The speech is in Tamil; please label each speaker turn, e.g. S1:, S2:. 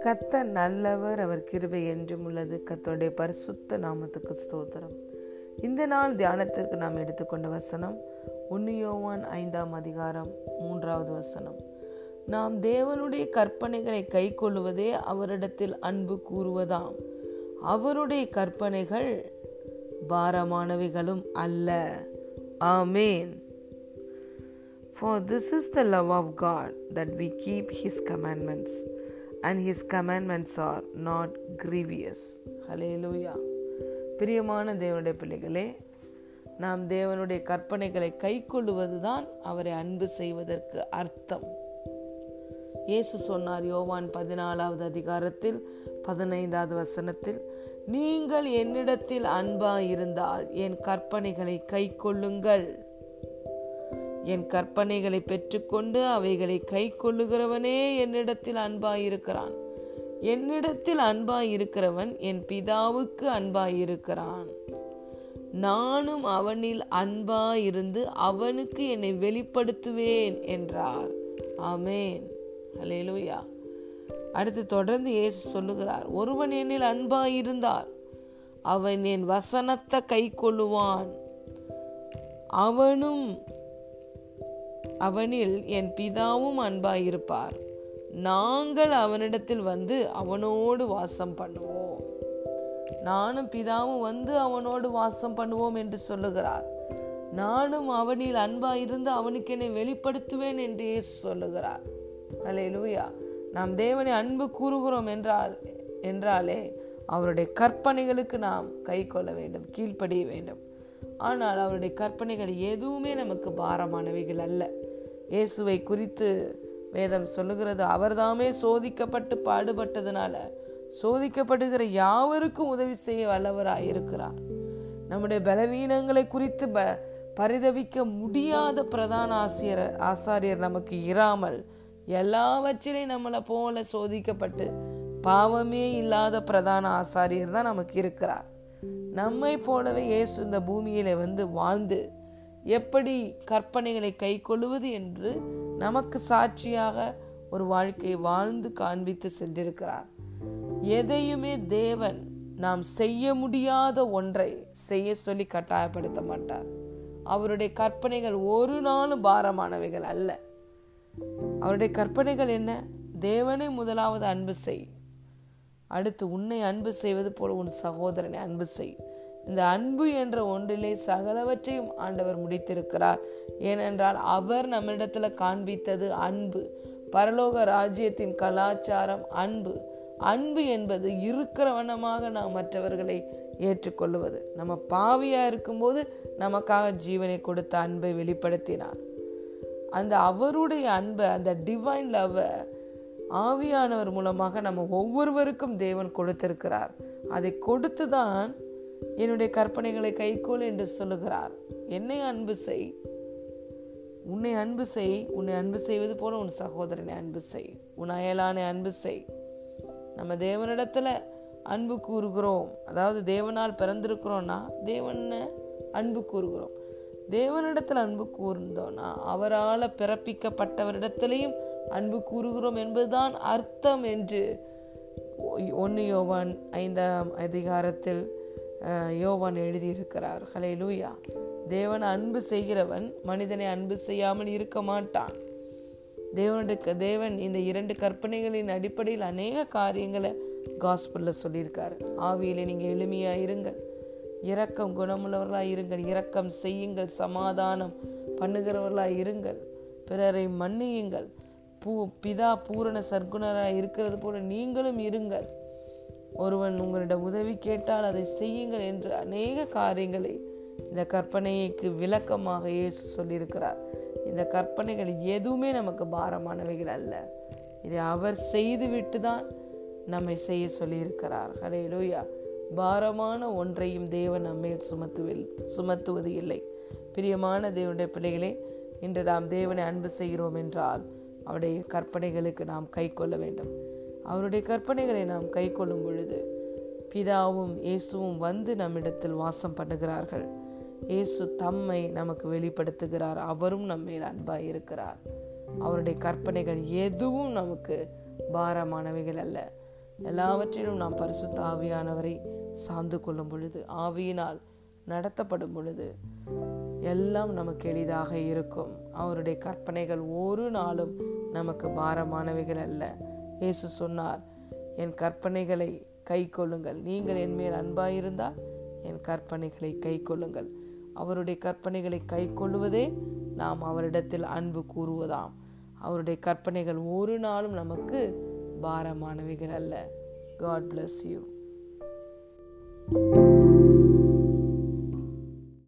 S1: கத்த நல்லவர் அவர் கிருபை என்றும் உள்ளது. கத்தருடைய பரிசுத்த நாமத்துக்கு ஸ்தோத்திரம். இந்த நாள் தியானத்திற்கு நாம் எடுத்துக்கொண்ட வசனம் உன்னியோவான் ஐந்தாம் அதிகாரம் மூன்றாவது வசனம். நாம் தேவனுடைய கற்பனைகளை கை கொள்வதே அவரிடத்தில் அன்பு கூறுவதாம். அவருடைய கற்பனைகள் பாரமானவைகளும் அல்ல. ஆமேன். For this is the love of God that we keep His commandments, and His commandments are not grievous. Hallelujah. பிரியமான தேவனுடைய பிள்ளைகளே நாம் தேவனுடைய கற்பனைகளை கை கொள்ளுவதுதான் அவரை அன்பு செய்வதற்கு அர்த்தம் இயேசு சொன்னார் யோவான் பதினாலாவது அதிகாரத்தில் பதினைந்தாவது வசனத்தில் நீங்கள் என்னிடத்தில் அன்பா இருந்தால் என் கற்பனைகளை கை கொள்ளுங்கள் என் கற்பனைகளை பெற்றுக்கொண்டு அவைகளை கை கொள்ளுகிறவனே என்னிடத்தில் அன்பாயிருக்கிறான். என்னிடத்தில் அன்பாயிருக்கிறவன் என் பிதாவுக்கு அன்பாயிருக்கிறான். நானும் அவனில் அன்பாயிருந்து அவனுக்கு என்னை வெளிப்படுத்துவேன் என்றார். ஆமேன். ஹலேலூயா அடுத்து தொடர்ந்து இயேசு சொல்லுகிறார் ஒருவன் என்னில் அன்பாயிருந்தால் அவன் என் வசனத்தை கை கொள்ளுவான். அவனும் அவனில் என் பிதாவும் அன்பாயிருப்பார். நாங்கள் அவனிடத்தில் வந்து அவனோடு வாசம் பண்ணுவோம். நானும் பிதாவும் வந்து அவனோடு வாசம் பண்ணுவோம் என்று சொல்லுகிறார். நானும் அவனில் அன்பாயிருந்து அவனுக்கு என்னை வெளிப்படுத்துவேன் என்று சொல்லுகிறார். அலே லூயா நாம் தேவனை அன்பு கூறுகிறோம் என்றால் என்றாலே அவருடைய கற்பனைகளுக்கு நாம் கை கொள்ள வேண்டும் கீழ்ப்படிய வேண்டும். ஆனால் அவருடைய கற்பனைகள் எதுவுமே நமக்கு பாரமானவைகள் அல்ல. இயேசுவை குறித்து வேதம் சொல்லுகிறது அவர்தாமே சோதிக்கப்பட்டு பாடுபட்டதுனால சோதிக்கப்படுகிற யாவருக்கும் உதவி செய்ய வல்லவராய் இருக்கிறார். நம்முடைய பலவீனங்களை குறித்து ப பரிதவிக்க முடியாத பிரதான ஆசிரியர் ஆசாரியர் நமக்கு இராமல் எல்லாவற்றிலையும் நம்மளை போல சோதிக்கப்பட்டு பாவமே இல்லாத பிரதான ஆசாரியர் தான் நமக்கு இருக்கிறார். நம்மை போலவே இயேசு இந்த பூமியில வந்து வாழ்ந்து எப்படி கற்பனைகளை கை கொள்வது என்று நமக்கு சாட்சியாக ஒரு வாழ்க்கையை வாழ்ந்து காண்பித்து சென்றிருக்கிறார். எதையுமே தேவன் நாம் செய்ய முடியாத ஒன்றை செய்ய சொல்லி கட்டாயப்படுத்த மாட்டார். அவருடைய கற்பனைகள் ஒரு நாளும் பாரமானவைகள் அல்ல. அவருடைய கற்பனைகள் என்ன? தேவனை முதலாவது அன்பு செய். அடுத்து உன்னை அன்பு செய்வது போல உன் சகோதரனை அன்பு செய். இந்த அன்பு என்ற ஒன்றிலே சகலவற்றையும் ஆண்டவர் முடித்திருக்கிறார். ஏனென்றால் அவர் நம்மிடத்தில் காண்பித்தது அன்பு. பரலோக ராஜ்யத்தின் கலாச்சாரம் அன்பு. அன்பு என்பது இருக்கிறவனமாக நாம் மற்றவர்களை ஏற்றுக்கொள்வது நம்ம பாவியா இருக்கும்போது நமக்காக ஜீவனை கொடுத்த அன்பை வெளிப்படுத்தினார். அந்த அவருடைய அன்பை அந்த டிவைன் லவ்வை ஆவியானவர் மூலமாக நம்ம ஒவ்வொருவருக்கும் தேவன் கொடுத்திருக்கிறார். அதை கொடுத்துதான் என்னுடைய கற்பனைகளை கைகோள் என்று சொல்லுகிறார். என்னை அன்பு செய். உன்னை அன்பு செய். உன்னை அன்பு செய்வது போல உன் சகோதரனை அன்பு செய். உன் அயலானை அன்பு செய். நம்ம தேவனிடத்துல அன்பு கூறுகிறோம். அதாவது தேவனால் பிறந்திருக்கிறோம்னா தேவனை அன்பு கூறுகிறோம். தேவனிடத்தில் அன்பு கூர்ந்தோம்னா அவரால் பிறப்பிக்கப்பட்டவரிடத்திலையும் அன்பு கூறுகிறோம் என்பதுதான் அர்த்தம் என்று ஒன்று யோவான் ஐந்தாம் அதிகாரத்தில் யோவான் எழுதியிருக்கிறார். ஹலே லூயா தேவன் அன்பு செய்கிறவன் மனிதனை அன்பு செய்யாமல் இருக்க மாட்டான். தேவனுக்கு தேவன் இந்த இரண்டு கற்பனைகளின் அடிப்படையில் அநேக காரியங்களை காஸ்பிளில் சொல்லியிருக்காரு. ஆவியிலே நீங்கள் எளிமையாக இருங்கள். இரக்கம் குணமுள்ளவர்களாக இருங்கள். இரக்கம் செய்யுங்கள். சமாதானம் பண்ணுகிறவர்களாக இருங்கள். பிறரை மன்னியுங்கள். பூ பிதா பூரண சர்க்குணராக இருக்கிறது போல நீங்களும் இருங்கள் ஒருவன் உங்களிடம் உதவி கேட்டால் அதை செய்யுங்கள் என்று அநேக காரியங்களை இந்த கற்பனைக்கு விளக்கமாக இயேசு சொல்லியிருக்கிறார். இந்த கற்பனைகள் எதுவுமே நமக்கு பாரமானவைகள் அல்ல. இதை அவர் செய்துவிட்டு தான் நம்மை செய்ய சொல்லியிருக்கிறார். ஹலே லோயா பாரமான ஒன்றையும் தேவன் நம்மேல் சுமத்துவில் சுமத்துவது இல்லை. பிரியமான தேவனுடைய பிள்ளைகளே இன்று நாம் தேவனை அன்பு செய்கிறோம் என்றால் அவருடைய கற்பனைகளுக்கு நாம் கை கொள்ள வேண்டும். அவருடைய கற்பனைகளை நாம் கை கொள்ளும் பொழுது பிதாவும் இயேசுவும் வந்து நம்மிடத்தில் வாசம் பண்ணுகிறார்கள். இயேசு தம்மை நமக்கு வெளிப்படுத்துகிறார். அவரும் நம்மேல் அன்பாய் இருக்கிறார். அவருடைய கற்பனைகள் எதுவும் நமக்கு பாரமானவைகள் அல்ல. எல்லாவற்றிலும் நாம் பரிசுத்த ஆவியானவரை சார்ந்து கொள்ளும் பொழுது ஆவியினால் நடத்தப்படும் பொழுது எல்லாம் நமக்கு எளிதாக இருக்கும். அவருடைய கற்பனைகள் ஒரு நாளும் நமக்கு பாரமானவைகள் அல்ல. இயேசு சொன்னார் என் கற்பனைகளை கை கொள்ளுங்கள் நீங்கள் என் மேல் அன்பாயிருந்தால் என் கற்பனைகளை கை கொள்ளுங்கள் அவருடைய கற்பனைகளை கை கொள்வதே நாம் அவரிடத்தில் அன்பு கூறுவதாம். அவருடைய கற்பனைகள் ஒரு நாளும் நமக்கு பாரமானவைகள் அல்ல. God bless you